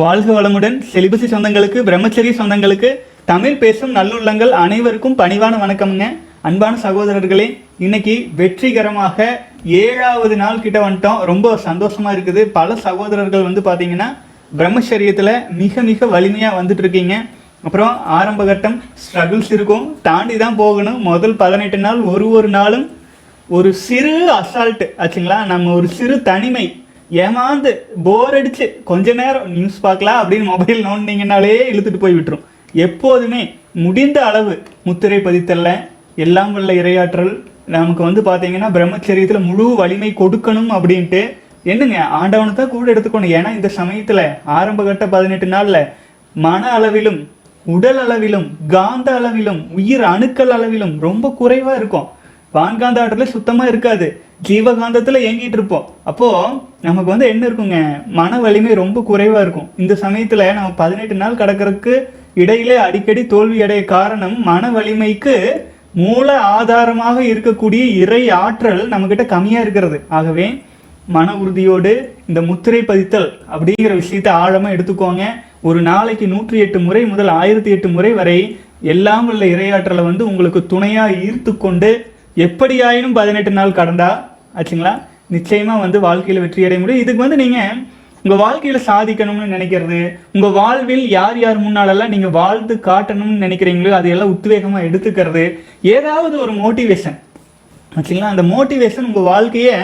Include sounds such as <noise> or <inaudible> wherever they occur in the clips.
வாழ்க வளமுடன். செலிபசி சொந்தங்களுக்கு பிரம்மச்சரிய சொந்தங்களுக்கு தமிழ் பேசும் நல்லுள்ளங்கள் அனைவருக்கும் பணிவான வணக்கம்ங்க. அன்பான சகோதரர்களே இன்னைக்கு வெற்றிகரமாக ஏழாவது நாள் கிட்ட வந்துட்டோம். ரொம்ப சந்தோஷமா இருக்குது. பல சகோதரர்கள் வந்து பார்த்தீங்கன்னா பிரம்மச்சரியத்தில் மிக மிக வலிமையாக வந்துட்டு இருக்கீங்க அப்புறம் ஆரம்ப கட்டம் ஸ்ட்ரகிள்ஸ் இருக்கும். தாண்டி தான் போகணும். முதல் பதினெட்டு நாள் ஒரு ஒரு நாளும் ஒரு சிறு அசால்ட் ஆச்சுங்களா? நம்ம ஒரு சிறு தனிமை ஏமாந்து போர் அடிச்சு கொஞ்ச நேரம் நியூஸ் பார்க்கலாம் அப்படின்னு மொபைல் நோண்டிங்கனாலே இழுத்துட்டு போய் விட்டுரும். எப்போதுமே முடிந்த அளவு முத்திரை பதித்தல்ல. எல்லாம் உள்ள இரையாற்றல். நமக்கு வந்து பார்த்தீங்கன்னா பிரம்மச்சரியத்தில் முழு வலிமை கொடுக்கணும் அப்படின்ட்டு. என்னங்க ஆண்டவனை தான் கூட எடுத்துக்கணும். ஏன்னா இந்த சமயத்தில் ஆரம்ப கட்ட பதினெட்டு நாளில் மன அளவிலும் உடல் அளவிலும் காந்த அளவிலும் உயிர் அணுக்கள் அளவிலும் ரொம்ப குறைவாக இருக்கும். வான்காந்த ஆற்றலே சுத்தமாக இருக்காது. ஜீவகாந்தத்தில் இயங்கிட்டு இருப்போம். அப்போது நமக்கு வந்து என்ன இருக்குங்க? மன வலிமை ரொம்ப குறைவாக இருக்கும். இந்த சமயத்தில் நம்ம பதினெட்டு நாள் கடக்கறதுக்கு இடையிலே அடிக்கடி தோல்வி அடைய காரணம் மன வலிமைக்கு மூல ஆதாரமாக இருக்கக்கூடிய இறை ஆற்றல் நம்மக்கிட்ட கம்மியாக இருக்கிறது. ஆகவே மன உறுதியோடு இந்த முத்திரை பதித்தல் அப்படிங்கிற விஷயத்தை ஆழமாக எடுத்துக்கோங்க. ஒரு நாளைக்கு நூற்றி எட்டு முறை முதல் ஆயிரத்தி எட்டு முறை வரை எல்லாம் உள்ள இரையாற்றலை வந்து உங்களுக்கு துணையாக ஈர்த்து கொண்டு எப்படியாயினும் பதினெட்டு நாள் கடந்தா ஆச்சுங்களா? நிச்சயமாக வந்து வாழ்க்கையில் வெற்றி அடைய முடியும். இதுக்கு வந்து நீங்கள் உங்கள் வாழ்க்கையில் சாதிக்கணும்னு நினைக்கிறது உங்கள் வாழ்வில் யார் யார் முன்னாலெல்லாம் நீங்கள் வாழ்ந்து காட்டணும்னு நினைக்கிறீங்களோ அதையெல்லாம் உத்வேகமாக எடுத்துக்கிறது ஏதாவது ஒரு மோட்டிவேஷன் ஆச்சுங்களா? அந்த மோட்டிவேஷன் உங்கள் வாழ்க்கையை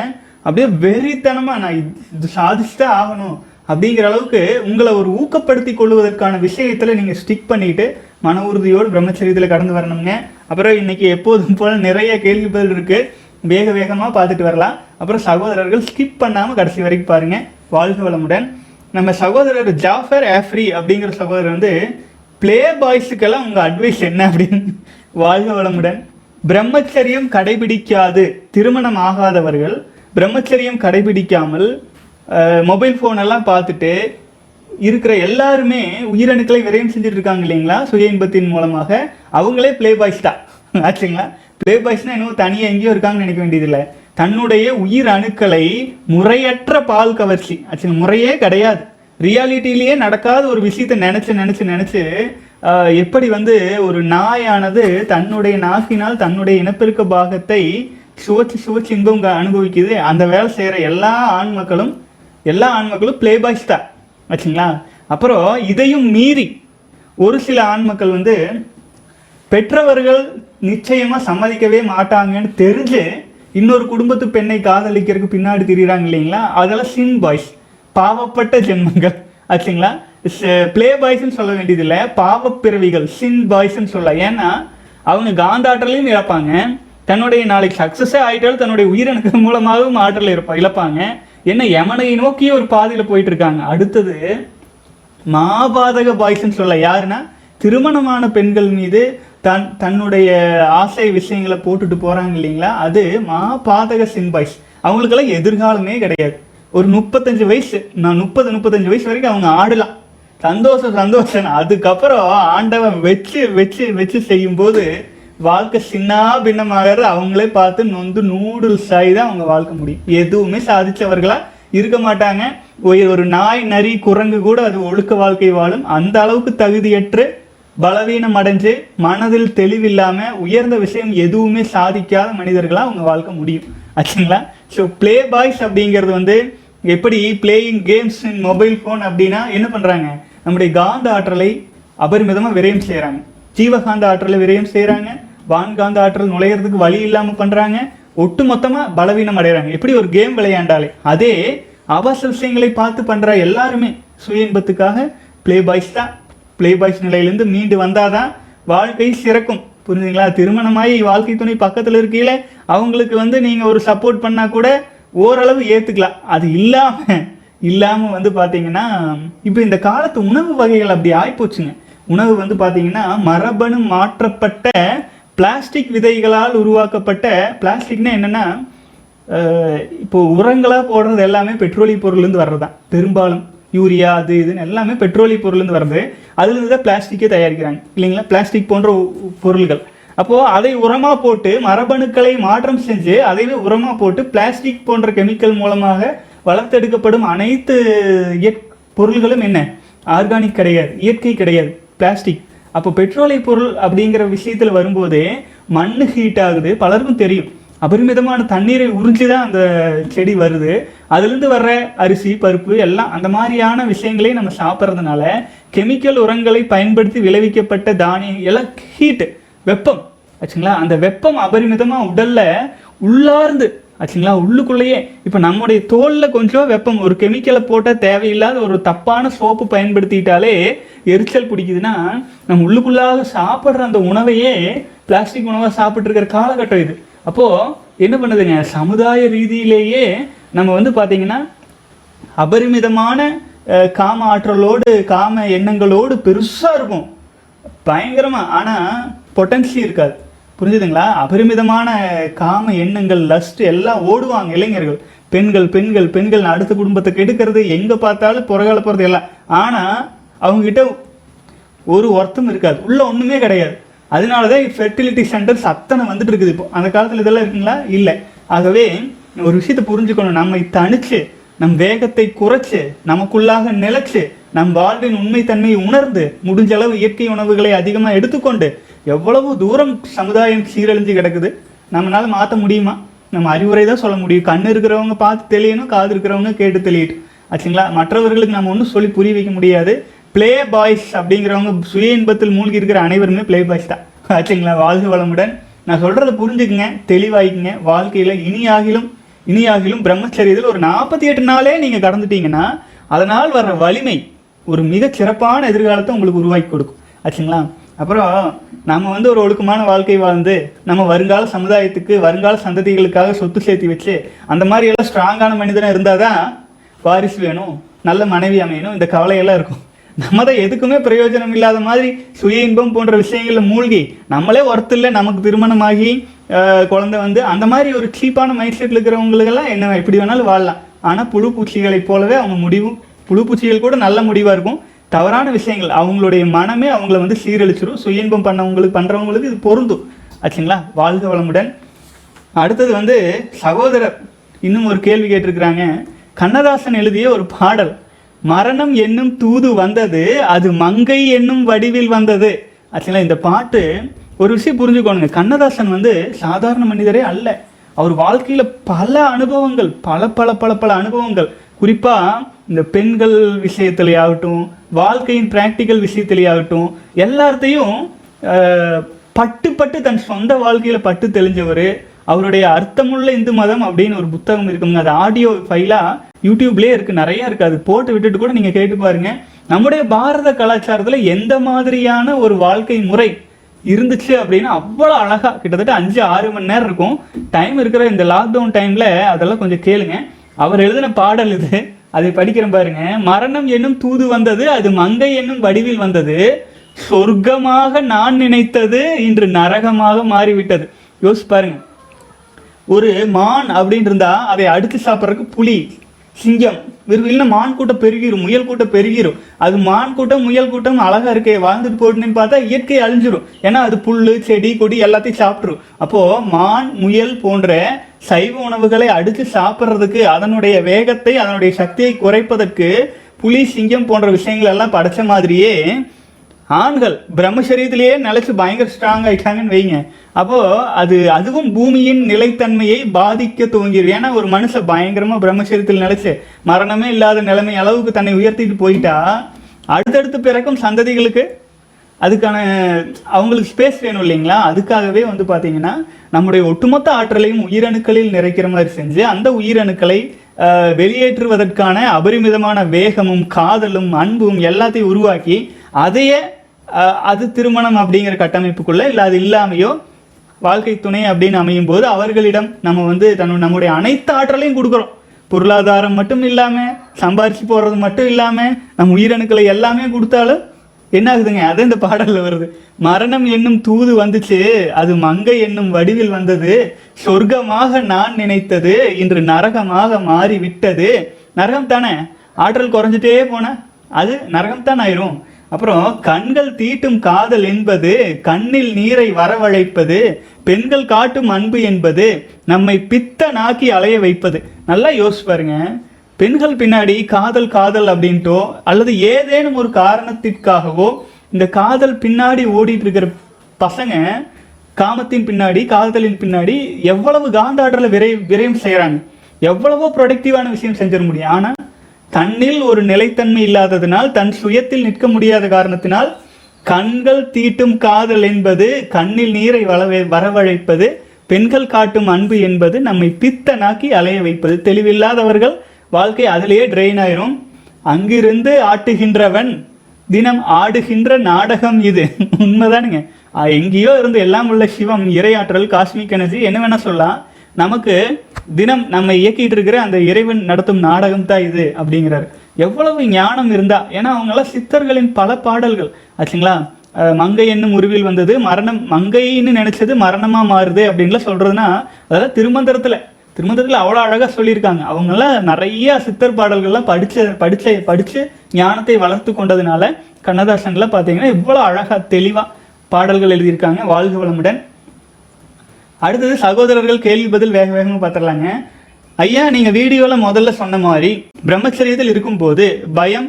அப்படியே வெறித்தனமாக நான் இது- இது தான் ஆகணும். அப்படிங்கிற அளவுக்கு உங்களை ஒரு ஊக்கப்படுத்தி கொள்வதற்கான விஷயத்தில் நீங்கள் ஸ்டிக் பண்ணிவிட்டு மன உறுதியோடு பிரம்மச்சரியத்தில் கடந்து வரணுங்க. அப்புறம் இன்றைக்கி எப்போதும் போல் நிறைய கேள்வி பதில் வேக வேகமாக பார்த்துட்டு வரலாம். அப்புறம் சகோதரர்கள் ஸ்கிப் பண்ணாமல் கடைசி வரைக்கும் பாருங்கள் வாழ்க வளமுடன். நம்ம சகோதரர் ஜாஃபர் ஆஃப்ரி அப்படிங்கிற சகோதரர் வந்து ப்ளே பாய்ஸுக்கெல்லாம் உங்கள் அட்வைஸ் என்ன அப்படின்னு <laughs> வாழ்க வளமுடன். பிரம்மச்சரியம் கடைபிடிக்காது. திருமணம் ஆகாதவர்கள் பிரம்மச்சரியம் கடைபிடிக்காமல் மொபைல் ஃபோன் எல்லாம் பார்த்துட்டு இருக்கிற எல்லாருமே உயிரணுக்களை விரயம் செஞ்சுட்டு இருக்காங்க இல்லைங்களா? சுய இன்பத்தின் மூலமாக. அவங்களே பிளே பாய்ஸ் தான். <laughs> ஆச்சுங்களா? பிளே பாய்ஸ்னால் இன்னும் தனியாக எங்கேயோ இருக்காங்கன்னு நினைக்க வேண்டியதில்லை. தன்னுடைய உயிர் அணுக்களை முறையற்ற பால் கவர்ச்சி ஆச்சுங்க முறையே கிடையாது. ரியாலிட்டிலேயே நடக்காத ஒரு விஷயத்தை நினச்சி நினச்சி நினச்சி எப்படி வந்து ஒரு நாயானது தன்னுடைய நாக்கினால் தன்னுடைய இனப்பெருக்க பாகத்தை சுவைச்சு சுவைச்சு இன்பம் அனுபவிக்குது. அந்த வேலை செய்கிற எல்லா ஆண் மக்களும் எல்லா ஆண்மக்களும் பிளே ப்ளே பாய்ஸ் தான். ஆச்சுங்களா அப்புறம் இதையும் மீறி ஒரு சில ஆண்மக்கள் வந்து பெற்றவர்கள் நிச்சயமாக சம்மதிக்கவே மாட்டாங்கன்னு தெரிஞ்சு இன்னொரு குடும்பத்து பெண்ணை காதலிக்கிறதுக்கு பின்னாடி திரிகிறாங்க இல்லைங்களா? அதெல்லாம் சின் பாய்ஸ் பாவப்பட்ட ஜென்மங்கள். ஆச்சுங்களா ப்ளே பாய்ஸ்ன்னு uh, சொல்ல வேண்டியதில்லை பாவப்பிறவிகள் சின் பாய்ஸ்ன்னு சொல்ல. ஏன்னா அவங்க காந்தாற்றலையும் இழப்பாங்க. தன்னுடைய நாளைக்கு சக்ஸஸே ஆகிட்டாலும் தன்னுடைய உயிரணுக்கு மூலமாகவும் ஆற்றல் இருப்பா இழப்பாங்க. என்ன யமனை நோக்கி ஒரு பாதையில் போயிட்டு இருக்காங்க அடுத்தது மாபாதக பாய்ஸ்ன்னு சொல்ல யாருன்னா திருமணமான பெண்கள் மீது தன் தன்னுடைய ஆசை விஷயங்களை போட்டுட்டு போகிறாங்க இல்லைங்களா? அது மாபாதக சின் பாய்ஸ். அவங்களுக்கெல்லாம் எதிர்காலமே கிடையாது. ஒரு முப்பத்தஞ்சு வயசு நான் முப்பது முப்பத்தஞ்சு வயசு வரைக்கும் அவங்க ஆடலாம். சந்தோஷம் சந்தோஷம். அதுக்கப்புறம் ஆண்டவன் வச்சு வச்சு வச்சு செய்யும்போது வாழ்க்கை சின்ன பின்னமாகிறது அவங்களே பார்த்து நொந்து நூடுல்ஸ் ஆகி தான் அவங்க வாழ்க்கை முடியும். எதுவுமே சாதித்தவர்களாக இருக்க மாட்டாங்க. ஒரு நாய் நரி குரங்கு கூட அது ஒழுக்க வாழ்க்கை வாழும். அந்த அளவுக்கு தகுதியற்று பலவீனம் அடைஞ்சு மனதில் தெளிவில்லாம உயர்ந்த விஷயம் எதுவுமே சாதிக்காத மனிதர்களா அவங்க வாழ்க்கை முடியும். ஆச்சுங்களா? ஸோ ப்ளே பாய்ஸ் அப்படிங்கிறது வந்து எப்படி playing games in mobile phone அப்படின்னா என்ன பண்ணுறாங்க நம்முடைய காந்த ஆற்றலை அபரிமிதமாக விரயம் செய்கிறாங்க ஜீவகாந்த ஆற்றலை விரயம் செய்கிறாங்க வான்காந்த ஆற்றல் நுழையிறதுக்கு வழி இல்லாமல் பண்ணுறாங்க ஒட்டு மொத்தமாக பலவீனம் அடைகிறாங்க எப்படி ஒரு கேம் விளையாண்டாலே. அதே அவசர விஷயங்களை பார்த்து பண்ணுற எல்லாருமே சுய இன்பத்துக்காக ப்ளே பாய்ஸ் தான். பிளே பாய்ஸ் நிலையிலேருந்து மீண்டு வந்தால் தான் வாழ்க்கை சிறக்கும். புரிஞ்சுங்களா திருமணமாகி வாழ்க்கை துணை பக்கத்தில் இருக்கையில் அவங்களுக்கு வந்து நீங்கள் ஒரு சப்போர்ட் பண்ணால் கூட ஓரளவு ஏற்றுக்கலாம் அது இல்லாமல் இல்லாமல் வந்து பார்த்தீங்கன்னா இப்போ இந்த காலத்து உணவு வகைகள் அப்படி ஆகிப்போச்சுங்க உணவு வந்து பார்த்தீங்கன்னா மரபணு மாற்றப்பட்ட பிளாஸ்டிக் விதைகளால் உருவாக்கப்பட்ட பிளாஸ்டிக்னா என்னென்னா இப்போது இப்போ போடுறது எல்லாமே பெட்ரோலிய பொருள்லேருந்து வர்றது தான் பெரும்பாலும் யூரியா அது இதுன்னு எல்லாமே பெட்ரோலிய பொருள்லேருந்து வர்றது. அதுலேருந்து தான் பிளாஸ்டிக்கே தயாரிக்கிறாங்க. இல்லைங்களா? பிளாஸ்டிக் போன்ற பொருள்கள். அப்போது அதை உரமாக போட்டு மரபணுக்களை மாற்றம் செஞ்சு அதைவே உரமாக போட்டு பிளாஸ்டிக் போன்ற கெமிக்கல் மூலமாக வளர்த்தெடுக்கப்படும் அனைத்து இயற்- பொருள்களும் என்ன? ஆர்கானிக் கிடையாது. இயற்கை கிடையாது. பிளாஸ்டிக். அப்போ பெட்ரோலிய பொருள் அப்படிங்கிற விஷயத்தில் வரும்போதே மண் ஹீட் ஆகுது. பலருக்கும் தெரியும். அபரிமிதமான தண்ணீரை உறிஞ்சி தான் அந்த செடி வருது. அதுலேருந்து வர்ற அரிசி பருப்பு எல்லாம் அந்த மாதிரியான விஷயங்களையும் நம்ம சாப்பிட்றதுனால கெமிக்கல் உரங்களை பயன்படுத்தி விளைவிக்கப்பட்ட தானியம் எல்லாம் ஹீட்டு வெப்பம். ஆச்சுங்களா? அந்த வெப்பம் அபரிமிதமாக உடலில் உள்ளார்ந்து ஆச்சுங்களா உள்ளுக்குள்ளேயே இப்போ நம்முடைய தோலில் கொஞ்சம் வெப்பம் ஒரு கெமிக்கலை போட்டால் தேவையில்லாத ஒரு தப்பான சோப்பு பயன்படுத்திட்டாலே எரிச்சல் பிடிக்குதுன்னா நம்ம உள்ளுக்குள்ளாக சாப்பிட்ற அந்த உணவையே பிளாஸ்டிக் உணவாக சாப்பிட்ருக்கிற காலகட்டம் இது. அப்போது என்ன பண்ணுதுங்க? சமுதாய ரீதியிலேயே நம்ம வந்து பார்த்தீங்கன்னா அபரிமிதமான காம ஆற்றலோடு காம எண்ணங்களோடு பெருசாக இருக்கும். பயங்கரமாக ஆனால் பொட்டன்சி இருக்காது. புரிஞ்சுதுங்களா? அபரிமிதமான காம எண்ணங்கள் லஸ்ட் எல்லாம் ஓடுவாங்க இளைஞர்கள். பெண்கள் பெண்கள் பெண்கள் அடுத்த குடும்பத்தை கெடுக்கிறது எங்கே பார்த்தாலும் புறகால போகிறது எல்லாம். ஆனால் அவங்ககிட்ட ஒரு ஒர்த்தம் இருக்காது. உள்ள ஒன்றுமே கிடையாது. அதனால தான் ஃபெர்டிலிட்டி சென்டர்ஸ் அத்தனை வந்துட்டு இருக்குது இப்போ. அந்த காலத்தில் இதெல்லாம் இருக்குங்களா? இல்லை. ஆகவே ஒரு விஷயத்தை புரிஞ்சுக்கணும். நம்மை தணிச்சு நம் வேகத்தை குறைச்சு நமக்குள்ளாக நிலைச்சு நம் வாழ்வின் உண்மைத்தன்மையை உணர்ந்து முடிஞ்ச அளவு இயற்கை உணவுகளை அதிகமாக எடுத்துக்கொண்டு எவ்வளவு தூரம் சமுதாயம் சீரழிஞ்சு கிடக்குது நம்மளால மாற்ற முடியுமா? நம்ம அறிவுரை தான் சொல்ல முடியும். கண் இருக்கிறவங்க பார்த்து தெளியணும் காது இருக்கிறவங்க கேட்டு தெளியட்டும். ஆச்சுங்களா? மற்றவர்களுக்கு நம்ம ஒன்றும் சொல்லி புரிய வைக்க முடியாது. ப்ளே பாய்ஸ் அப்படிங்கிறவங்க சுய இன்பத்தில் மூழ்கி இருக்கிற அனைவருமே பிளே பாய்ஸ் தான். ஆச்சுங்களா? வாழ்க வளமுடன். நான் சொல்கிறத புரிஞ்சுக்குங்க தெளிவாய்க்குங்க. வாழ்க்கையில் இனியாகிலும் இனியாகிலும் பிரம்மச்சரியத்தில் ஒரு நாற்பத்தி எட்டு நாளே நீங்கள் கடந்துட்டீங்கன்னா அதனால் வர்ற வலிமை ஒரு மிகச் சிறப்பான எதிர்காலத்தை உங்களுக்கு உருவாக்கி கொடுக்கும். ஆச்சுங்களா? அப்புறம் நம்ம வந்து ஒரு ஒழுக்கமான வாழ்க்கை வாழ்ந்து நம்ம வருங்கால சமுதாயத்துக்கு வருங்கால சந்ததிகளுக்காக சொத்து சேர்த்து வச்சு அந்த மாதிரி எல்லாம் ஸ்ட்ராங்கான மனிதனாக இருந்தால் தான் வாரிசு வேணும் நல்ல மனைவி அமையணும் இந்த கவலையெல்லாம் இருக்கும். நம்ம தான் எதுக்குமே பிரயோஜனம் இல்லாத மாதிரி சுய இன்பம் போன்ற விஷயங்களில் மூழ்கி நம்மளே ஒர்த்து இல்லை நமக்கு திருமணமாகி குழந்தை வந்து அந்த மாதிரி ஒரு சீப்பான மைண்ட் செட்டில் இருக்கிறவங்களுக்கெல்லாம் என்ன எப்படி வேணாலும் வாழலாம். ஆனால் புழு பூச்சிகளைப் போலவே அவங்க முடிவும் புழு பூச்சிகள் கூட நல்ல முடிவாக இருக்கும். தவறான விஷயங்கள். அவங்களுடைய மனமே அவங்கள வந்து சீரழிச்சிடும் சுய இன்பம் பண்ணவங்களுக்கு பண்ணுறவங்களுக்கு இது பொருந்தும். ஆச்சுங்களா? வாழ்க வளமுடன். அடுத்தது வந்து சகோதரர். இன்னும் ஒரு கேள்வி கேட்டிருக்கிறாங்க. கண்ணதாசன் எழுதிய ஒரு பாடல். மரணம் என்னும் தூது வந்தது அது மங்கை என்னும் வடிவில் வந்தது. ஆச்சுங்களா? இந்த பாட்டு ஒரு விஷயம் புரிஞ்சுக்கோணுங்க. கண்ணதாசன் வந்து சாதாரண மனிதரே அல்ல. அவர் வாழ்க்கையில் பல அனுபவங்கள் பல பல பல பல அனுபவங்கள். குறிப்பாக இந்த பெண்கள் விஷயத்துலையாகட்டும் வாழ்க்கையின் பிராக்டிக்கல் விஷயத்திலே ஆகட்டும் எல்லாத்தையும் பட்டு பட்டு தன் சொந்த வாழ்க்கையில் பட்டு தெளிஞ்சவர் அவருடைய அர்த்தமுள்ள இந்து மதம் அப்படின்னு ஒரு புத்தகம் இருக்குங்க. அது ஆடியோ ஃபைலாக யூடியூப்லேயே இருக்குது நிறைய இருக்குது அது போட்டு விட்டுட்டு கூட நீங்கள் கேட்டு பாருங்க. நம்முடைய பாரத கலாச்சாரத்தில் எந்த மாதிரியான ஒரு வாழ்க்கை முறை இருந்துச்சு அப்படின்னா அவ்வளோ அழகாக கிட்டத்தட்ட அஞ்சு ஆறு மணி நேரம் இருக்கும். டைம் இருக்கிற இந்த லாக்டவுன் டைமில் அதெல்லாம் கொஞ்சம் கேளுங்க. அவர் எழுதின பாடல் இது. அதை படிக்கிறேன் பாருங்க. மரணம் என்னும் தூது வந்தது அது மங்கை என்னும் வடிவில் வந்தது. சொர்க்கமாக நான் நினைத்தது இன்று நரகமாக மாறிவிட்டது. யோசிச்சு பாருங்க. ஒரு மான் அப்படின்னு இருந்தா அதை அடுத்து சாப்பிட்றதுக்கு புலி சிங்கம் வெறும் இல்லை மான் கூட்டம் பெருகிரும் முயல் கூட்டம் பெருகிரும். அது மான் கூட்டம் முயல் கூட்டம் அழகா இருக்கே வாழ்ந்துட்டு போட்டுன்னு பார்த்தா இயற்கை அழிஞ்சிரும். ஏன்னா அது புல் செடி கொடி எல்லாத்தையும் சாப்பிட்ரும் அப்போ மான் முயல் போன்ற சைவ உணவுகளை அடித்து சாப்பிட்றதுக்கு அதனுடைய வேகத்தை அதனுடைய சக்தியை குறைப்பதற்கு புலி சிங்கம் போன்ற விஷயங்கள் எல்லாம் படைச்ச மாதிரியே ஆண்கள் பிரம்மசரீரத்திலேயே நினைச்சு பயங்கர ஸ்ட்ராங் ஆயிட்டாங்கன்னு வைங்க. அப்போ அது அதுவும் பூமியின் நிலைத்தன்மையை பாதிக்க துவங்கிடும் ஏன்னா ஒரு மனுஷன் பயங்கரமா பிரம்மசரீரத்தில் நிலைச்சு மரணமே இல்லாத நிலைமை அளவுக்கு தன்னை உயர்த்திட்டு போயிட்டா அடுத்தடுத்து பிறக்கும் சந்ததிகளுக்கு அதுக்கான அவங்களுக்கு ஸ்பேஸ் வேணும் இல்லைங்களா? அதுக்காகவே வந்து பார்த்தீங்கன்னா நம்முடைய ஒட்டுமொத்த ஆற்றலையும் உயிரணுக்களில் நிறைக்கிற மாதிரி செஞ்சு அந்த உயிரணுக்களை வெளியேற்றுவதற்கான அபரிமிதமான வேகமும் காதலும் அன்பும் எல்லாத்தையும் உருவாக்கி அதையே அது திருமணம் அப்படிங்கிற கட்டமைப்புக்குள்ளே இல்லை அது இல்லாமையோ வாழ்க்கை துணை அப்படின்னு அமையும் போது அவர்களிடம் நம்ம வந்து தன் நம்முடைய அனைத்து ஆற்றலையும் கொடுக்குறோம். பொருளாதாரம் மட்டும் இல்லாமல் சம்பாரிச்சு போடுறது மட்டும் இல்லாமல் நம்ம உயிரணுக்களை எல்லாமே கொடுத்தாலும் என்ன ஆகுதுங்க அது இந்த பாடல்ல வருது. மரணம் என்னும் தூது வந்துச்சு. அது மங்கை என்னும் வடிவில் வந்தது. சொர்க்கமாக நான் நினைத்தது. இன்று நரகமாக மாறி விட்டது நரகம் தானே? ஆற்றல் குறைஞ்சிட்டே போன. அது நரகம் தான் ஆயிரும். அப்புறம் கண்கள் தீட்டும் காதல் என்பது கண்ணில் நீரை வரவழைப்பது பெண்கள் காட்டும் அன்பு என்பது நம்மை பித்த நாக்கி அலைய வைப்பது. நல்லா யோசிச்சு பாருங்க. பெண்கள் பின்னாடி காதல் காதல் அப்படின்ட்டோ அல்லது ஏதேனும் ஒரு காரணத்திற்காகவோ இந்த காதல் பின்னாடி ஓடிட்டு இருக்கிற பசங்க காமத்தின் பின்னாடி காதலின் பின்னாடி எவ்வளவு காந்தாடல விரை விரையும் செய்கிறாங்க எவ்வளவோ ப்ரொடக்டிவான விஷயம் செஞ்சிட முடியும். ஆனால் தன்னில் ஒரு நிலைத்தன்மை இல்லாததினால் தன் சுயத்தில் நிற்க முடியாத காரணத்தினால் கண்கள் தீட்டும் காதல் என்பது கண்ணில் நீரை வளவை வரவழைப்பது பெண்கள் காட்டும் அன்பு என்பது நம்மை பித்தனாக்கி அலைய வைப்பது. தெளிவில்லாதவர்கள் வாழ்க்கை அதிலேயே ட்ரெயின் ஆயிரும். அங்கிருந்து ஆட்டுகின்றவன் தினம் ஆடுகின்ற நாடகம் இது. <laughs> உண்மைதானுங்க. எங்கேயோ இருந்து எல்லாம் உள்ள சிவம் இறையாற்றல் காஸ்மிக் எனர்ஜி என்ன வேணா சொல்லலாம். நமக்கு தினம் நம்ம இயக்கிட்டு இருக்கிற அந்த இறைவன் நடத்தும் நாடகம் தான் இது அப்படிங்கிறாரு. எவ்வளவு ஞானம் இருந்தா ஏன்னா அவங்கெல்லாம் சித்தர்களின் பல பாடல்கள். ஆச்சுங்களா? மங்கை என்னும் உருவில் வந்தது மரணம் மங்கைன்னு நினைச்சது மரணமா மாறுது அப்படின்லாம் சொல்றதுன்னா அதெல்லாம் திருமந்திரத்துல. திருமந்தத்தில் அவ்வளோ அழகாக சொல்லியிருக்காங்க. அவங்கெல்லாம் நிறைய சித்தர் பாடல்கள்லாம் படித்த படித்த படித்து ஞானத்தை வளர்த்து கொண்டதுனால கண்ணதாசன்லாம் பார்த்தீங்கன்னா இவ்வளோ அழகாக தெளிவாக பாடல்கள் எழுதியிருக்காங்க. வாழ்க வளமுடன். அடுத்தது சகோதரர்கள் கேள்வி பதில் வேக வேகமாக பார்த்துடலாங்க. ஐயா நீங்கள் வீடியோவில் முதல்ல சொன்ன மாதிரி பிரம்மச்சரியத்தில் இருக்கும்போது பயம்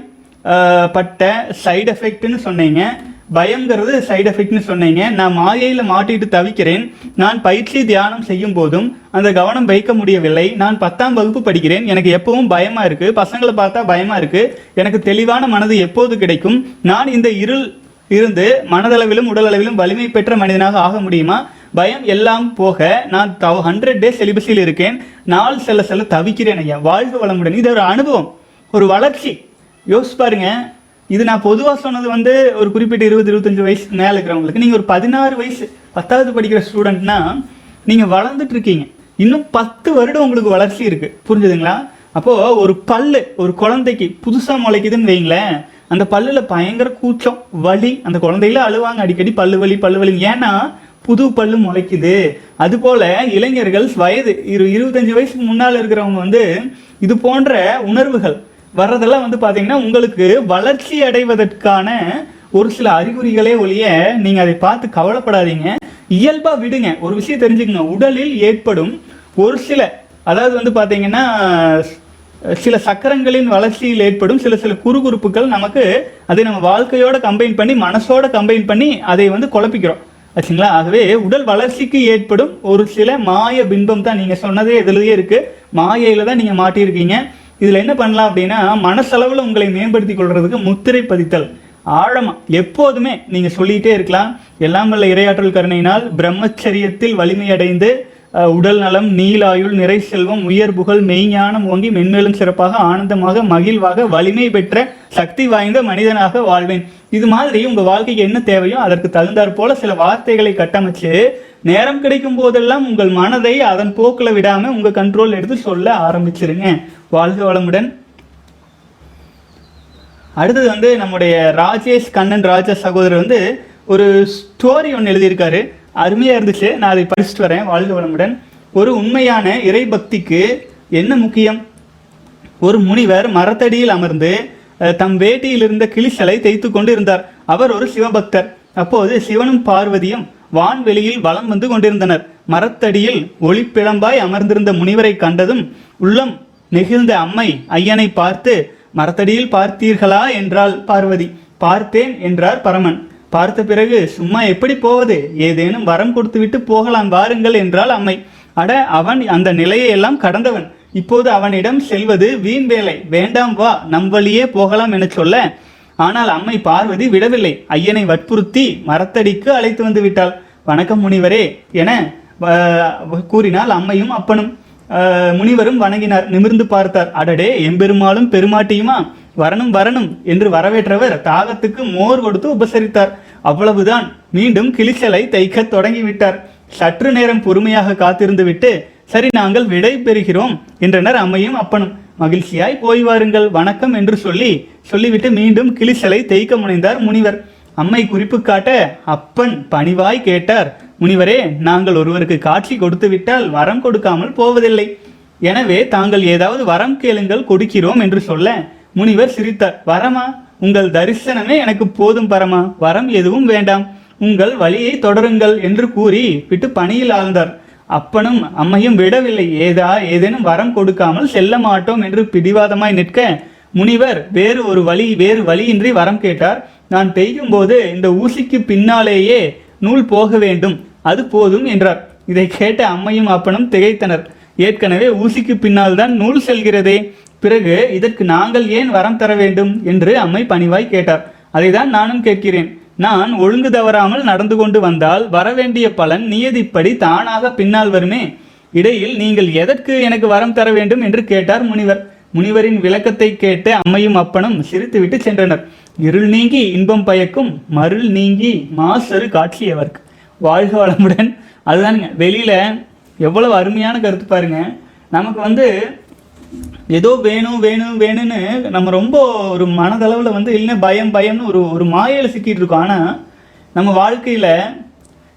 பட்ட சைடு எஃபெக்ட்னு சொன்னீங்க. பயம்ங்கிறது சைடு எஃபெக்ட்னு சொன்னீங்க. நான் மாயையில் மாட்டிட்டு தவிக்கிறேன். நான் பயிற்சி தியானம் செய்யும் போதும் அந்த கவனம் வைக்க முடியவில்லை. நான் பத்தாம் வகுப்பு படிக்கிறேன். எனக்கு எப்பவும் பயமாக இருக்குது பசங்களை பார்த்தா பயமாக இருக்குது எனக்கு தெளிவான மனது எப்போது கிடைக்கும்? நான் இந்த இருள் இருந்து மனதளவிலும் உடலளவிலும் வலிமை பெற்ற மனிதனாக ஆக முடியுமா? பயம் எல்லாம் போக நான் ஹண்ட்ரட் டேஸ் செலிபஸில் இருக்கேன். நாள் செல்ல செல்ல தவிக்கிறேன் ஐயா. வாழ்க வளமுடன். இது ஒரு அனுபவம். ஒரு வளர்ச்சி. யோசிச்சு பாருங்க. இது நான் பொதுவாக சொன்னது வந்து ஒரு குறிப்பிட்ட இருபது இருபத்தஞ்சு வயசு மேலே இருக்கிறவங்களுக்கு. நீங்கள் ஒரு பதினாறு வயசு பத்தாவது படிக்கிற ஸ்டூடெண்ட்னா நீங்கள் வளர்ந்துட்டு இருக்கீங்க இன்னும் பத்து வருடம் உங்களுக்கு வளர்ச்சி இருக்குது புரிஞ்சுதுங்களா? அப்போது ஒரு பல்லு ஒரு குழந்தைக்கு புதுசாக முளைக்குதுன்னு வைங்களேன் அந்த பல்லில் பயங்கர கூச்சம் வலி அந்த குழந்தையில அழுவாங்க அடிக்கடி பல்லு வலி பல்லு வலி ஏன்னா புது பல்லு முளைக்குது. அதுபோல் இளைஞர்கள் வயது இரு இருபத்தஞ்சி வயசுக்கு முன்னால் இருக்கிறவங்க வந்து இது போன்ற உணர்வுகள் வர்றதெல்லாம் வந்து பார்த்தீங்கன்னா உங்களுக்கு வளர்ச்சி அடைவதற்கான ஒரு சில அறிகுறிகளே ஒழிய நீங்க அதை பார்த்து கவலைப்படாதீங்க. இயல்பா விடுங்க. ஒரு விஷயம் தெரிஞ்சுக்கங்க. உடலில் ஏற்படும் ஒரு சில அதாவது வந்து பார்த்தீங்கன்னா சில சக்கரங்களின் வளர்ச்சியில் ஏற்படும் சில சில குறுகுறுப்புகள் நமக்கு அதை நம்ம வாழ்க்கையோட கம்பைன் பண்ணி மனசோட கம்பைன் பண்ணி அதை வந்து குழப்பிக்கிறோம். ஆச்சுங்களா? ஆகவே உடல் வளர்ச்சிக்கு ஏற்படும் ஒரு சில மாய பின்பம் தான் நீங்க சொன்னதே இதுலயே இருக்கு. மாயையில தான் நீங்க மாட்டியிருக்கீங்க. இதில் என்ன பண்ணலாம் அப்படின்னா மனசளவில் உங்களை மேம்படுத்தி கொள்வதுக்கு முத்திரை பதித்தல். ஆழமாக எப்போதுமே நீங்கள் சொல்லிகிட்டே இருக்கலாம். எல்லாம் வல்ல இரையாற்றல் கருணையினால் பிரம்மச்சரியத்தில் வலிமையடைந்து உடல் நலம் நீலாயுள் நிறை செல்வம் உயர் புகழ் மெய்ஞானம் ஓங்கி மென்மேலும் சிறப்பாக ஆனந்தமாக மகிழ்வாக வலிமை பெற்ற சக்தி வாய்ந்த மனிதனாக வாழ்வேன். இது மாதிரி உங்க வாழ்க்கைக்கு என்ன தேவையோ அதற்கு தகுந்தாற் போல சில வார்த்தைகளை கட்டமைச்சு நேரம் கிடைக்கும் போதெல்லாம் உங்கள் மனதை அதன் போக்கில் விடாம உங்க கண்ட்ரோல் எடுத்து சொல்ல ஆரம்பிச்சிருங்க. வாழ்க வளமுடன். அடுத்தது வந்து நம்முடைய ராஜேஷ் கண்ணன் ராஜா சகோதரர் வந்து ஒரு ஸ்டோரி ஒன்று எழுதியிருக்காரு. அருமையாக இருந்துச்சு. நான் அதை படிச்சுட்டு வரேன். வாழ்க வளமுடன். ஒரு உண்மையான இறைபக்திக்கு என்ன முக்கியம்? ஒரு முனிவர் மரத்தடியில் அமர்ந்து தம் வேட்டியில் இருந்த கிளிசலை தேய்த்து கொண்டு இருந்தார் அவர் ஒரு சிவபக்தர். அப்போது சிவனும் பார்வதியும் வான்வெளியில் வலம் வந்து கொண்டிருந்தனர். மரத்தடியில் ஒளிப்பிழம்பாய் அமர்ந்திருந்த முனிவரை கண்டதும் உள்ளம் நெகிழ்ந்த அம்மை ஐயனை பார்த்து மரத்தடியில் பார்த்தீர்களா? என்றாள் பார்வதி. பார்த்தேன் என்றார் பரமன். பார்த்த பிறகு சும்மா எப்படி போவது? ஏதேனும் வரம் கொடுத்துவிட்டு போகலாம் வாருங்கள் என்றால் அம்மை. அட அவன் அந்த நிலையை எல்லாம் கடந்தவன். இப்போது அவனிடம் செல்வது வீண் வேலை. வேண்டாம் வா நம் வழியே போகலாம் என சொல்ல ஆனால் அம்மை பார்வதி விடவில்லை. ஐயனை வற்புறுத்தி மரத்தடிக்கு அழைத்து வந்து விட்டாள். வணக்கம் முனிவரே என கூறினால் அம்மையும் அப்பனும். முனிவரும் வணங்கினார். நிமிர்ந்து பார்த்தார். அடடே எம்பெருமாளும் பெருமாட்டியுமா? வரணும் வரணும் என்று வரவேற்றவர் தாகத்துக்கு மோர் கொடுத்து உபசரித்தார். அவ்வளவுதான். மீண்டும் கிளிச்சலை தைக்க தொடங்கிவிட்டார். சற்று நேரம் பொறுமையாக காத்திருந்து விட்டு சரி நாங்கள் விடை பெறுகிறோம் என்றனர் அம்மையும் அப்பனும். மகிழ்ச்சியாய் போய் வாருங்கள் வணக்கம் என்று சொல்லி சொல்லிவிட்டு மீண்டும் கிளிச்சலை தேய்க்க முனைந்தார் முனிவர். அம்மை குறிப்பு காட்ட அப்பன் பணிவாய் கேட்டார். முனிவரே நாங்கள் ஒருவருக்கு காட்சி கொடுத்து விட்டால் வரம் கொடுக்காமல் போவதில்லை. எனவே தாங்கள் ஏதாவது வரம் கேளுங்கள் கொடுக்கிறோம் என்று சொல்ல முனிவர் சிரித்தார். வரமா உங்கள் தரிசனமே எனக்கு போதும் பரமா வரம் எதுவும் வேண்டாம். உங்கள் வழியை தொடருங்கள் என்று கூறி விட்டு பணியில் ஆழ்ந்தார். அப்பனும் அம்மையும் விடவில்லை. ஏதா ஏதேனும் வரம் கொடுக்காமல் செல்ல மாட்டோம் என்று பிடிவாதமாய் நிற்க முனிவர் வேறு ஒரு வழி வேறு வழியின்றி வரம் கேட்டார். நான் பெய்யும் போது இந்த ஊசிக்கு பின்னாலேயே நூல் போக வேண்டும். அது போதும் என்றார். இதை கேட்ட அம்மையும் அப்பனும் திகைத்தனர். ஏற்கனவே ஊசிக்கு பின்னால் தான் நூல் செல்கிறதே. பிறகு இதற்கு நாங்கள் ஏன் வரம் தர வேண்டும் என்று அம்மை பணிவாய் கேட்டார். அதைதான் நானும் கேட்கிறேன். நான் ஒழுங்கு தவறாமல் நடந்து கொண்டு வந்தால் வரவேண்டிய பலன் நியதிப்படி தானாக பின்னால் வருமே. இடையில் நீங்கள் எதற்கு எனக்கு வரம் தர வேண்டும் என்று கேட்டார் முனிவர். முனிவரின் விளக்கத்தை கேட்டு அம்மையும் அப்பனும் சிரித்துவிட்டு சென்றனர். இருள் நீங்கி இன்பம் பயக்கும் மருள் நீங்கி மாசரு காட்சியவர்க்கு. வாழ்க வளமுடன். அதுதானுங்க வெளியில எவ்வளவு அருமையான கருத்து பாருங்க. நமக்கு வந்து ஏதோ வேணும் வேணும் வேணும்னு நம்ம ரொம்ப ஒரு மனதளவில் வந்து இல்லைன்னா பயம் பயம்னு ஒரு ஒரு மாயையில் சிக்கிட்டு இருக்கோம். ஆனால் நம்ம வாழ்க்கையில்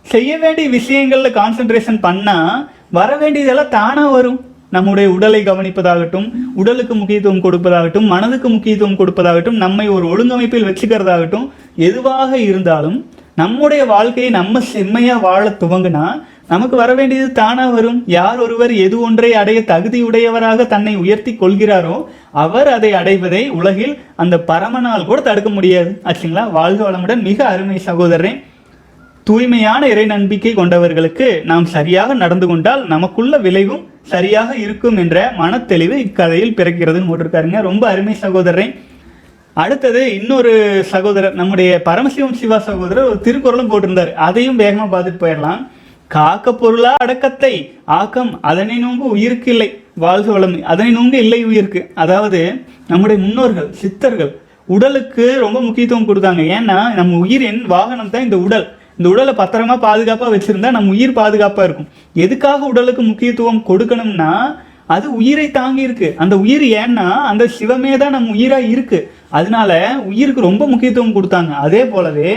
செய்ய வேண்டிய விஷயங்களில் கான்சென்ட்ரேஷன் பண்ணால் வர வேண்டியதெல்லாம் தானாக வரும். நம்முடைய உடலை கவனிப்பதாகட்டும் உடலுக்கு முக்கியத்துவம் கொடுப்பதாகட்டும் மனதுக்கு முக்கியத்துவம் கொடுப்பதாகட்டும் நம்மை ஒரு ஒழுங்கமைப்பில் வச்சுக்கிறதாகட்டும் எதுவாக இருந்தாலும் நம்முடைய வாழ்க்கையை நம்ம செம்மையாக வாழ துவங்கினா நமக்கு வர வேண்டியது தானா வரும். யார் ஒருவர் எது ஒன்றை அடைய தகுதியுடையவராக தன்னை உயர்த்தி கொள்கிறாரோ அவர் அதை அடைவதை உலகில் அந்த பரமனால் கூட தடுக்க முடியாது. ஆச்சுங்களா? வாழ்க வளமுடன் மிக அருமை சகோதரன் தூய்மையான இறை நம்பிக்கை கொண்டவர்களுக்கு நாம் சரியாக நடந்து கொண்டால் நமக்குள்ள விளைவும் சரியாக இருக்கும் என்ற மனத்தெளிவு இக்கதையில் பிறக்கிறதுன்னு போட்டிருக்காருங்க. ரொம்ப அருமை சகோதரன் அடுத்தது இன்னொரு சகோதரர் நம்முடைய பரமசிவம் சிவா சகோதரர் ஒரு திருக்குறளும் போட்டிருந்தார். அதையும் வேகமாக பார்த்துட்டு போயிடலாம். காக்க பொருளா அடக்கத்தை ஆக்கம் அதனை நோங்கு உயிருக்கு இல்லை வாழ்க வளமை அதனை நோங்கு இல்லை உயிருக்கு. அதாவது நம்முடைய முன்னோர்கள் சித்தர்கள் உடலுக்கு ரொம்ப முக்கியத்துவம் கொடுத்தாங்க. ஏன்னா நம்ம உயிரின் வாகனம் தான் இந்த உடல். இந்த உடலை பத்திரமா பாதுகாப்பாக வச்சிருந்தா நம்ம உயிர் பாதுகாப்பாக இருக்கும். எதுக்காக உடலுக்கு முக்கியத்துவம் கொடுக்கணும்னா அது உயிரை தாங்கி இருக்கு. அந்த உயிர் ஏன்னா அந்த சிவமே தான் நம்ம உயிரா இருக்கு. அதனால உயிருக்கு ரொம்ப முக்கியத்துவம் கொடுத்தாங்க. அதே போலவே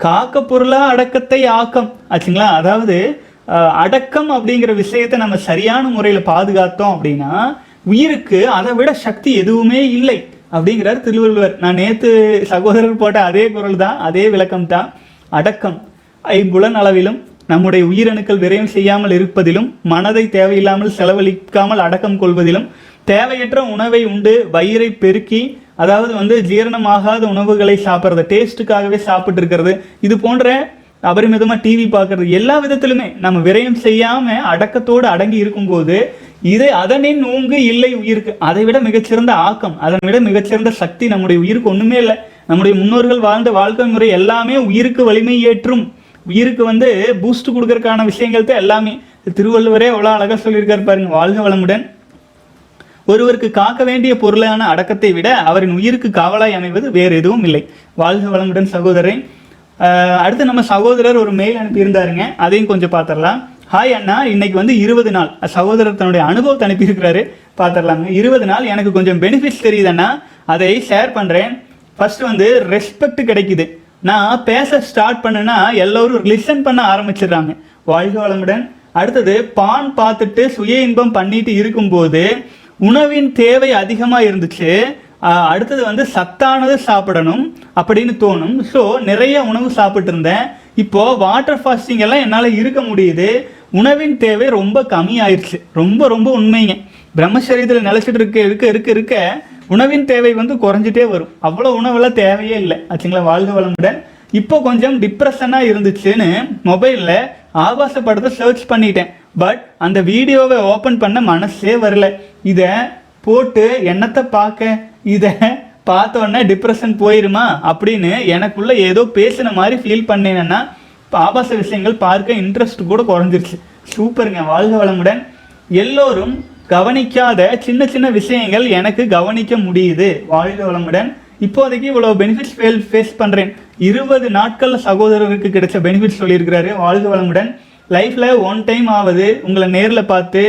காக்க பொருளா அடக்கத்தை ஆக்கம். ஆச்சுங்களா? அதாவது அடக்கம் அப்படிங்கிற விஷயத்தை நம்ம சரியான முறையில் பாதுகாத்தோம் அப்படின்னா உயிருக்கு அதை விட சக்தி எதுவுமே இல்லை அப்படிங்கிறார் திருவள்ளுவர். நான் நேற்று சகோதரர் போட்ட அதே குரல் தான் அதே விளக்கம் தான். அடக்கம் ஐம்புலன் அளவிலும் நம்முடைய உயிரணுக்கள் விரயம் செய்யாமல் இருப்பதிலும் மனதை தேவையில்லாமல் செலவழிக்காமல் அடக்கம் கொள்வதிலும் தேவையற்ற உணவை உண்டு வயிறை பெருக்கி அதாவது வந்து ஜீரணமாகாத உணவுகளை சாப்பிட்றது டேஸ்ட்டுக்காகவே சாப்பிட்டு இருக்கிறது இது போன்ற அபரிமிதமாக டிவி பார்க்கறது. எல்லா விதத்திலுமே நம்ம விரயம் செய்யாமல் அடக்கத்தோடு அடங்கி இருக்கும்போது இதை அதனின் நோங்கு இல்லை உயிருக்கு. அதை விட மிகச்சிறந்த ஆக்கம் அதை விட மிகச்சிறந்த சக்தி நம்முடைய உயிருக்கு ஒன்றுமே இல்லை. நம்முடைய முன்னோர்கள் வாழ்ந்த வாழ்க்கை முறை எல்லாமே உயிருக்கு வலிமை ஏற்றும். உயிருக்கு வந்து பூஸ்ட் கொடுக்கறதுக்கான விஷயங்கள் தான் எல்லாமே. திருவள்ளுவரே அவ்வளோ அழகாக சொல்லியிருக்காரு பாருங்க வாழ்க வளமுடன். ஒருவருக்கு காக்க வேண்டிய பொருளான அடக்கத்தை விட அவரின் உயிருக்கு காவலாய் அமைவது வேறு எதுவும் இல்லை. வாழ்க வளமுடன் சகோதரன் அடுத்து நம்ம சகோதரர் ஒரு மெயில் அனுப்பியிருந்தாருங்க. அதையும் கொஞ்சம் பார்த்துடலாம். ஹாய் அண்ணா இன்னைக்கு வந்து இருபது நாள். சகோதரர் தன்னுடைய அனுபவத்தை அனுப்பியிருக்கிறாரு. பார்த்துடலாங்க. இருபது நாள் எனக்கு கொஞ்சம் பெனிஃபிட்ஸ் தெரியுதுன்னா அதை ஷேர் பண்ணுறேன் ஃபஸ்ட்டு வந்து ரெஸ்பெக்ட் கிடைக்குது. நான் பேச ஸ்டார்ட் பண்ணேன்னா எல்லோரும் லிசன் பண்ண ஆரம்பிச்சிடுறாங்க. வாழ்க வளமுடன். அடுத்தது பான் பார்த்துட்டு சுய இன்பம் பண்ணிட்டு இருக்கும்போது உணவின் தேவை அதிகமாக இருந்துச்சு அடுத்தது வந்து சத்தானது சாப்பிடணும் அப்படின்னு தோணும். ஸோ நிறைய உணவு சாப்பிட்டு இருந்தேன். இப்போது வாட்டர் ஃபாஸ்டிங் எல்லாம் என்னால் இருக்க முடியுது. உணவின் தேவை ரொம்ப கம்மியாயிருச்சு. ரொம்ப ரொம்ப உண்மைங்க. பிரம்மசரீரத்தில் நிலச்சிட்டு இருக்க இருக்க இருக்க இருக்க உணவின் தேவை வந்து குறைஞ்சிட்டே வரும். அவ்வளோ உணவெல்லாம் தேவையே இல்லை. ஆச்சுங்களா வாழ்க வளமுடன். இப்போ கொஞ்சம் டிப்ரெஷனாக இருந்துச்சுன்னு மொபைலில் ஆபாச படத்தை சர்ச் பண்ணிட்டேன். பட் அந்த வீடியோவை ஓப்பன் பண்ண மனசே வரல. இதை போட்டு என்னத்தை பார்க்க இதை பார்த்த உடனே டிப்ரெஷன் போயிருமா? அப்படின்னு எனக்குள்ளே ஏதோ பேசின மாதிரி ஃபீல் பண்ணினேன்னா இப்போ ஆபாச விஷயங்கள் பார்க்க இன்ட்ரெஸ்ட் கூட குறைஞ்சிருச்சு. சூப்பருங்க வாழ்க வளமுடன். எல்லோரும் கவனிக்காத சின்ன சின்ன விஷயங்கள் எனக்கு கவனிக்க முடியுது. வாழ்க வளமுடன். இப்போதைக்கு இவ்வளோ பெனிஃபிட்ஸ் ஃபேல் ஃபேஸ் பண்ணுறேன் இருபது நாட்கள் சகோதரருக்கு கிடைச்ச பெனிஃபிட்ஸ் சொல்லியிருக்கிறாரு. வாழ்க வளமுடன். லைஃப்பில் ஒன் டைம் ஆகுது உங்களை நேரில் பார்த்து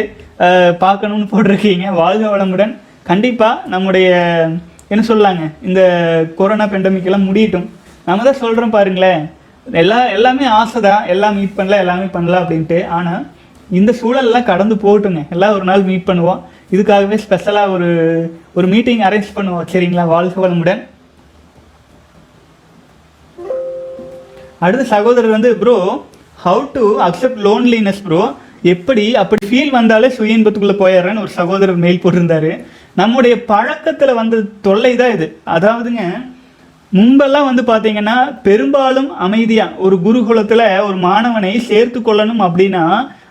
பார்க்கணும்னு போட்டிருக்கீங்க. வாழ்க வளமுடன். கண்டிப்பாக நம்முடைய என்ன சொல்லலாங்க இந்த கொரோனா பெண்டமிக்கெல்லாம் முடியட்டும். நம்ம தான் சொல்கிறோம் பாருங்களேன். எல்லா எல்லாமே ஆசை தான். எல்லாம் மீட் பண்ணல எல்லாமே பண்ணலாம் அப்படின்ட்டு. ஆனால் இந்த சூழல்லாம் கடந்து போகட்டுங்க. எல்லாம் ஒரு நாள் மீட் பண்ணுவோம். இதுக்காகவே ஸ்பெஷலாக ஒரு ஒரு மீட்டிங் அரேஞ்ச் பண்ணுவோம். சரிங்களா? வாழ்க வளமுடன். அடுத்த சகோதரர் வந்து bro how to accept loneliness bro எப்படி அப்படி ஃபீல் வந்தாலே சுய இன்பத்துக்குள்ளே போயிடுறேன்னு ஒரு சகோதரர் மெயில் போட்டிருந்தாரு. நம்முடைய பழக்கத்தில் வந்த தொல்லை தான் இது. அதாவதுங்க முன்பெல்லாம் வந்து பார்த்தீங்கன்னா பெரும்பாலும் அமைதியாக ஒரு குருகுலத்தில் ஒரு மாணவனை சேர்த்து கொள்ளணும் அப்படின்னா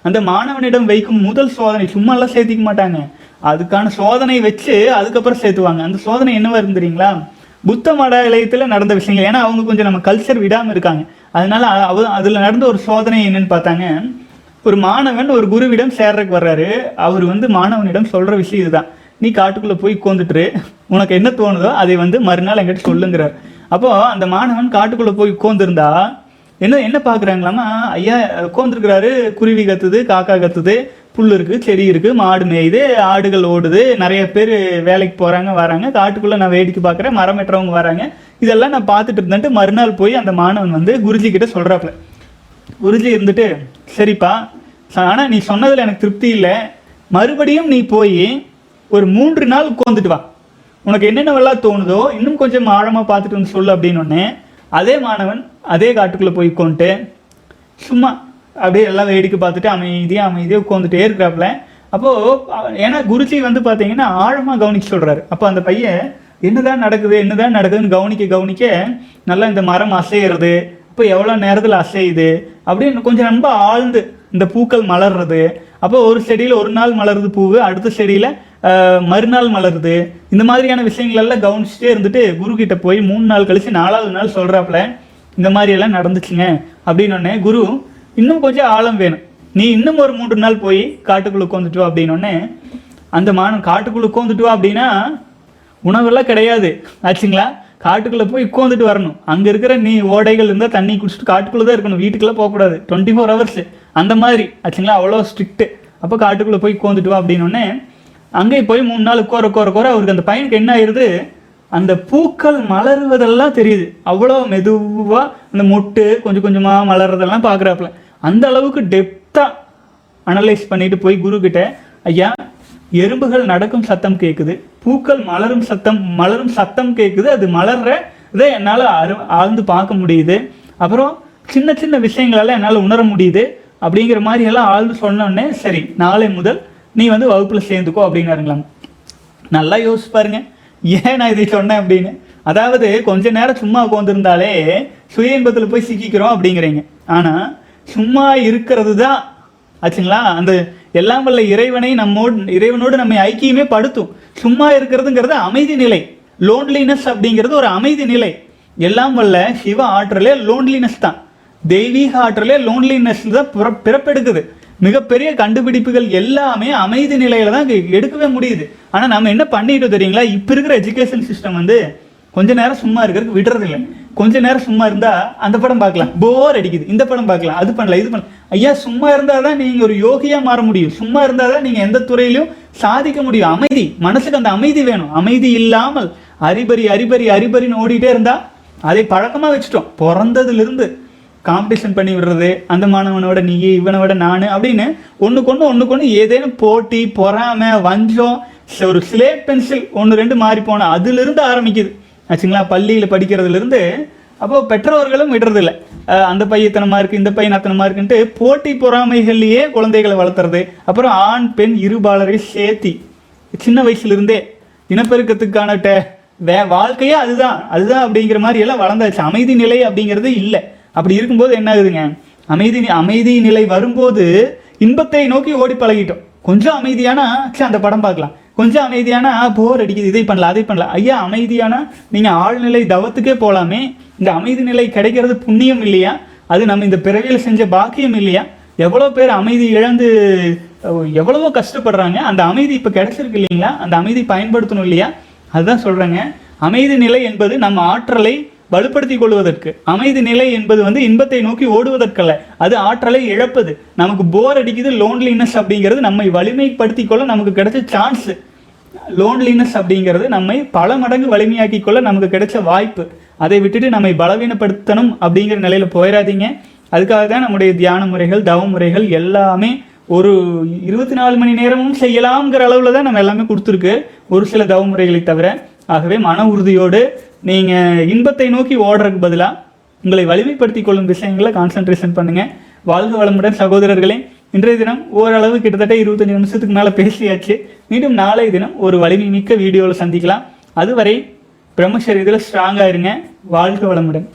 அந்த மாணவனிடம் வைக்கும் முதல் சோதனை சும்மாலாம் சேர்த்துக்க சேர்த்திக்க மாட்டாங்க. அதுக்கான சோதனை வச்சு அதுக்கப்புறம் சேர்த்துவாங்க. அந்த சோதனை என்னவா இருந்துறீங்களா புத்த மட இலயத்தில் நடந்த விஷயங்கள். ஏன்னா அவங்க கொஞ்சம் நம்ம கல்ச்சர் விடாமல் இருக்காங்க. அதனால அ- அவ நடந்த ஒரு சோதனை என்னன்னு பார்த்தாங்க. ஒரு மாணவன் ஒரு குருவிடம் சேர்றதுக்கு வர்றாரு. அவர் வந்து மாணவனிடம் சொல்கிற விஷயம் இதுதான். நீ காட்டுக்குள்ளே போய் உட்காந்துட்டு உனக்கு என்ன தோணுதோ அதை வந்து மறுநாள் எங்கிட்ட சொல்லுங்கிறார். அப்போது அந்த மாணவன் காட்டுக்குள்ளே போய் உட்காந்துருந்தா என்ன என்ன பார்க்குறாங்களாமா ஐயா உட்காந்துருக்கிறாரு குருவி கத்துது காக்கா கத்துது. புல் இருக்குது செடி இருக்குது மாடு மேயுது ஆடுகள் ஓடுது. நிறைய பேர் வேலைக்கு போகிறாங்க வராங்க. காட்டுக்குள்ளே நான் வேடிக்கை பார்க்குறேன். மரம் வெட்டுறவங்க வராங்க. இதெல்லாம் நான் பார்த்துட்டு இருந்தேன்ட்டு மறுநாள் போய் அந்த மாணவன் வந்து குருஜி கிட்ட சொல்கிறாப்புல குருஜி இருந்துட்டு சரிப்பா ஆனால் நீ சொன்னதில் எனக்கு திருப்தி இல்லை. மறுபடியும் நீ போய் ஒரு மூன்று நாள் உட்காந்துட்டு வா. உனக்கு என்னென்னவெல்லாம் தோணுதோ இன்னும் கொஞ்சம் ஆழமாக பார்த்துட்டு வந்து சொல்லு அப்படின்னு அதே மாணவன் அதே காட்டுக்குள்ளே போய் உட்காந்துட்டு சும்மா அப்படியே எல்லாம் வேடிக்கை பார்த்துட்டு அமைதியாக அமைதியாக உட்காந்துட்டே இருக்கிறாப்புல. அப்போது ஏன்னா குருஜி வந்து பார்த்தீங்கன்னா ஆழமாக கவனிக்க சொல்கிறாரு அப்போ அந்த பையன் என்னதான் நடக்குது என்னதான் நடக்குதுன்னு கவனிக்க கவனிக்க நல்லா இந்த மரம் அசையிறது இப்போ எவ்வளோ நேரத்தில் அசையுது அப்படின்னு கொஞ்சம் ரொம்ப ஆழ்ந்து இந்த பூக்கள் மலர்றது. அப்போ ஒரு செடியில் ஒரு நாள் மலருது பூவு அடுத்த செடியில் மறுநாள் மலருது. இந்த மாதிரியான விஷயங்கள் எல்லாம் கவனிச்சுட்டே இருந்துட்டு குரு போய் மூணு நாள் கழிச்சு நாலாவது நாள் சொல்கிறாப்புல இந்த மாதிரியெல்லாம் நடந்துச்சுங்க அப்படின்னு குரு இன்னும் கொஞ்சம் ஆழம் வேணும். நீ இன்னும் ஒரு மூன்று நாள் போய் காட்டுக்குள்ளே உட்காந்துட்டு வா அப்படின்னு அந்த மாணவன் காட்டுக்குள்ளே உட்காந்துட்டு வா அப்படின்னா உணவெல்லாம் கிடையாது. ஆச்சுங்களா? காட்டுக்குள்ளே போய் உட்காந்துட்டு வரணும். அங்கே இருக்கிற நீ ஓடைகள் இருந்தால் தண்ணி குடிச்சிட்டு காட்டுக்குள்ளே தான் இருக்கணும். வீட்டுக்குள்ள போகக்கூடாது. டுவெண்ட்டி ஃபோர் ஹவர்ஸ் அந்த மாதிரி. ஆச்சுங்களா? அவ்வளோ ஸ்ட்ரிக்ட்டு அப்போ காட்டுக்குள்ளே போய் உட்காந்துட்டு வா அப்படின்னோடனே அங்கே போய் மூணு நாள் உட்கார கோர கோர அவருக்கு அந்த பையனுக்கு என்ன ஆயிருது? அந்த பூக்கள் மலருவதெல்லாம் தெரியுது. அவ்வளோ மெதுவாக அந்த மொட்டு கொஞ்சம் கொஞ்சமாக மலர்றதெல்லாம் பார்க்குறாப்புல அந்த அளவுக்கு டெப்த்தாக அனலைஸ் பண்ணிட்டு போய் குரு கிட்ட ஐயா எறும்புகள் நடக்கும் சத்தம் கேட்குது பூக்கள் மலரும் சத்தம் மலரும் சத்தம் கேட்குது அது மலர்ற இதை என்னால் அரு ஆழ்ந்து பார்க்க முடியுது. அப்புறம் சின்ன சின்ன விஷயங்களெல்லாம் என்னால் உணர முடியுது. அப்படிங்கிற மாதிரி எல்லாம் ஆழ்ந்து சொன்னோடனே சரி நாளை முதல் நீ வந்து வகுப்பில் சேர்ந்துக்கோ அப்படிங்கிறாங்களாம் நல்லா யோசிச்சு பாருங்க. ஏன் நான் இதை சொன்னேன் அப்படின்னு? அதாவது கொஞ்ச நேரம் சும்மா உட்காந்துருந்தாலே சுய இன்பத்தில் போய் சிக்கிக்கிறோம் அப்படிங்கிறீங்க. ஆனால் சும்மா இருக்கிறது தான் ஆச்சுங்களா? அந்த எல்லாம் வல்ல இறைவனை நம்மோடு இறைவனோடு நம்மை ஐக்கியமே படுத்தும். சும்மா இருக்கிறதுங்கிறது அமைதி நிலை. லோன்லினஸ் அப்படிங்கிறது ஒரு அமைதி நிலை. எல்லாம் வல்ல சிவ ஆற்றலே லோன்லினஸ் தான். தெய்வீக ஆற்றலே லோன்லினஸ் தான் பிற- பிறப்பெடுக்குது. மிகப்பெரிய கண்டுபிடிப்புகள் எல்லாமே அமைதி நிலையில தான் எடுக்கவே முடியுது. ஆனால் நம்ம என்ன பண்ணிட்டோம் தெரியுங்களா? இப்போ இருக்கிற எஜுகேஷன் சிஸ்டம் வந்து கொஞ்ச நேரம் சும்மா இருக்கிறதுக்கு விடுறதில்லை. கொஞ்ச நேரம் சும்மா இருந்தா அந்த படம் பார்க்கலாம். போர் அடிக்குது. இந்த படம் பார்க்கலாம். அது பண்ணலாம் இது பண்ணலாம் ஐயா சும்மா இருந்தால் தான் நீங்கள் ஒரு யோகியாக மாற முடியும். சும்மா இருந்தால் தான் நீங்கள் எந்த துறையிலையும் சாதிக்க முடியும். அமைதி. மனசுக்கு அந்த அமைதி வேணும். அமைதி இல்லாமல் அரிபரி அரிபரி அரிபரின்னு ஓடிட்டே இருந்தால் அதை பழக்கமாக வச்சுட்டோம். பிறந்ததுலேருந்து காம்படிஷன் பண்ணி விடுறது அந்த மாணவனோட நீ இவனை விட நான் அப்படின்னு ஒண்ணுக்கு ஒண்ணு ஒண்ணுக்கு ஒண்ணு ஏதேனும் போட்டி பொறாமை வஞ்சம் ஒரு ஸ்லேட் பென்சில் ஒன்று ரெண்டு மாறி போனால் அதுலேருந்து ஆரம்பிக்குது. ஆச்சுங்களா? பள்ளியில் படிக்கிறதுலேருந்து அப்போது பெற்றோர்களும் விடுறதில்ல. அந்த பையன் இத்தனை இருக்கு இந்த பையன் அத்தனை இருக்குன்ட்டு போட்டி பொறாமைகள்லேயே குழந்தைகளை வளர்த்துறது. அப்புறம் ஆண் பெண் இருபாலரை சேர்த்தி. சின்ன வயசுலேருந்தே இனப்பெருக்கத்துக்கான டே- வே வாழ்க்கையே அதுதான். அதுதான் அப்படிங்கிற மாதிரி எல்லாம் வளர்ந்தாச்சு. அமைதி நிலை அப்படிங்கிறது இல்லை. அப்படி இருக்கும்போது என்ன ஆகுதுங்க? அமைதி அமைதி நிலை வரும்போது இன்பத்தை நோக்கி ஓடி பழகிட்டோம். கொஞ்சம் அமைதியானா சரி அந்த படம் பார்க்கலாம். கொஞ்சம் அமைதியான? போர் அடிக்குது. இதை பண்ணலாம் அதை பண்ணலாம். ஐயா அமைதியான? நீங்க ஆழ்நிலை தவத்துக்கே போலாமே. இந்த அமைதி நிலை கிடைக்கிறது புண்ணியம் இல்லையா? அது நம்ம இந்த பிறவியில் செஞ்ச பாக்கியம் இல்லையா? எவ்வளோ பேர் அமைதி இழந்து எவ்வளவோ கஷ்டப்படுறாங்க. அந்த அமைதி இப்போ கிடைச்சிருக்கு இல்லைங்களா? அந்த அமைதி பயன்படுத்தணும் இல்லையா? அதுதான் சொல்றேங்க. அமைதி நிலை என்பது நம்ம ஆற்றலை வலுப்படுத்திக் கொள்வதற்கு அமைதி நிலை என்பது வந்து இன்பத்தை நோக்கி ஓடுவதற்கல்ல. அது ஆற்றலை இழப்பது. நமக்கு போர் அடிக்குது லோன்லினஸ் அப்படிங்கிறது நம்மை வலிமைப்படுத்திக் கொள்ள நமக்கு கிடைச்ச சான்ஸ் லோன்லினஸ் அப்படிங்கிறது நம்மை பல மடங்கு வலிமையாக்கி கொள்ள நமக்கு கிடைச்ச வாய்ப்பு. அதை விட்டுட்டு நம்மை பலவீனப்படுத்தணும் அப்படிங்கிற நிலையில் போயிடாதீங்க அதுக்காக தான் நம்முடைய தியான முறைகள் தவ முறைகள் எல்லாமே ஒரு இருபத்தி நாலு மணி நேரமும் செய்யலாம்ங்கிற அளவில் தான் நம்ம எல்லாமே கொடுத்துருக்கு. ஒரு சில தவ முறைகளை தவிர ஆகவே மன உறுதியோடு நீங்கள் இன்பத்தை நோக்கி ஓடுறதுக்கு பதிலாக உங்களை வலிமைப்படுத்தி கொள்ளும் விஷயங்களை கான்சென்ட்ரேஷன் பண்ணுங்கள் வாழ்க வளமுடன் சகோதரர்களே இன்றைய தினம் ஓரளவு கிட்டத்தட்ட இருபத்தஞ்சு நிமிஷத்துக்கு மேலே பேசியாச்சு. மீண்டும் நாளைய தினம் ஒரு வலிமை மிக்க வீடியோவில் சந்திக்கலாம். அதுவரை பிரம்மச்சரியத்தில் ஸ்ட்ராங்காக இருங்க. வாழ்க வளமுடன்.